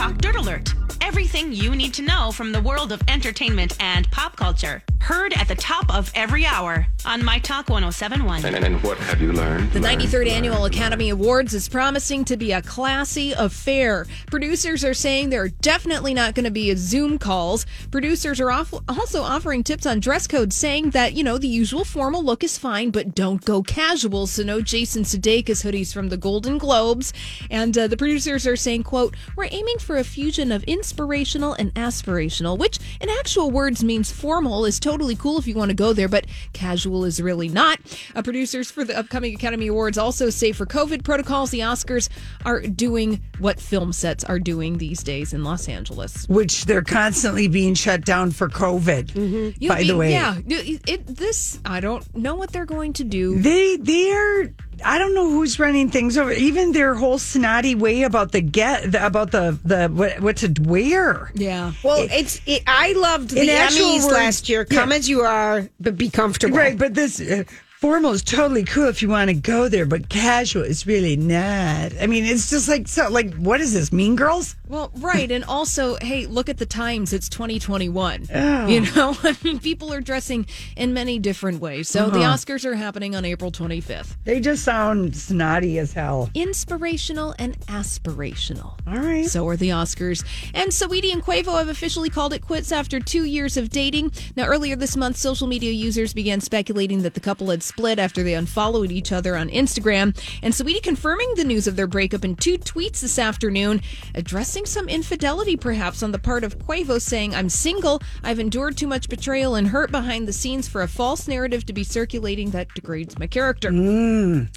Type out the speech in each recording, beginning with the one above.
Talk Dirt Alert. Everything you need to know from the world of entertainment and pop culture. Heard at the top of every hour on My Talk 1071. And, and what have you learned? The Learned, 93rd learned, Annual learned. Academy Awards is promising to be a classy affair. Producers are saying there are definitely not going to be Zoom calls. Producers are off- also offering tips on dress code, saying that, you know, the usual formal look is fine, but don't go casual. So, no Jason Sudeikis hoodies from the Golden Globes. And uh, the producers are saying, quote, we're aiming for a fusion of inspirational and aspirational, which in actual words means formal is totally cool if you want to go there, but casual is really not. Uh, producers for the upcoming Academy Awards also say for COVID protocols, the Oscars are doing what film sets are doing these days in Los Angeles. which they're constantly being shut down for COVID. You By the way, yeah, it, it- this I don't know what they're going to do. they they're I don't know who's running things over. Even their whole snotty way about the get the, about the the what, what to wear. Yeah. Well, it's it, I loved the Emmys words- last year. Come Yeah. as you are, but be comfortable. Right, but this uh, formal is totally cool if you want to go there, but casual is really not. I mean, it's just like so. Like, what is this? Mean Girls? Well, right, and also, hey, look at the times. It's 2021. Oh. You know, I mean, people are dressing in many different ways. So the Uh-huh. Oscars are happening on April 25th. They just sound snotty as hell. Inspirational and aspirational. All right. So are the Oscars. And Saweetie and Quavo have officially called it quits after two years of dating. Now, earlier this month, social media users began speculating that the couple had split after they unfollowed each other on Instagram. And Saweetie confirming the news of their breakup in two tweets this afternoon, addressing some infidelity perhaps on the part of Quavo, saying, I'm single. I've endured too much betrayal and hurt behind the scenes for a false narrative to be circulating that degrades my character.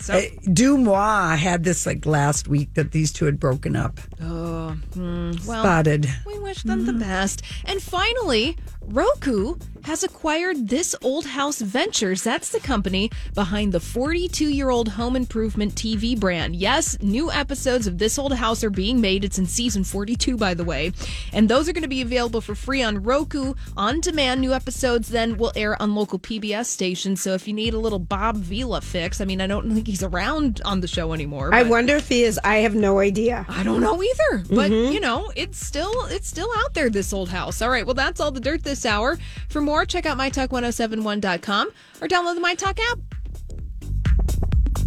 So, Uh, Dumois had this like last week that these two had broken up. oh, hmm, well. Spotted. We wish them the best. And finally, Roku has acquired This Old House Ventures. That's the company behind the 42 year old home improvement TV brand. Yes, new episodes of This Old House are being made. It's in season 42, by the way. And those are going to be available for free on Roku on demand. New episodes then will air on local PBS stations. So if you need a little Bob Vila fix, I mean, I don't think he's around on the show anymore. I wonder if he is. I have no idea. I don't know either, but mm-hmm. you know, it's still it's still out there. This old house. All right, well, that's all the dirt this hour. For more, check out mytalk1071.com or download the MyTalk app.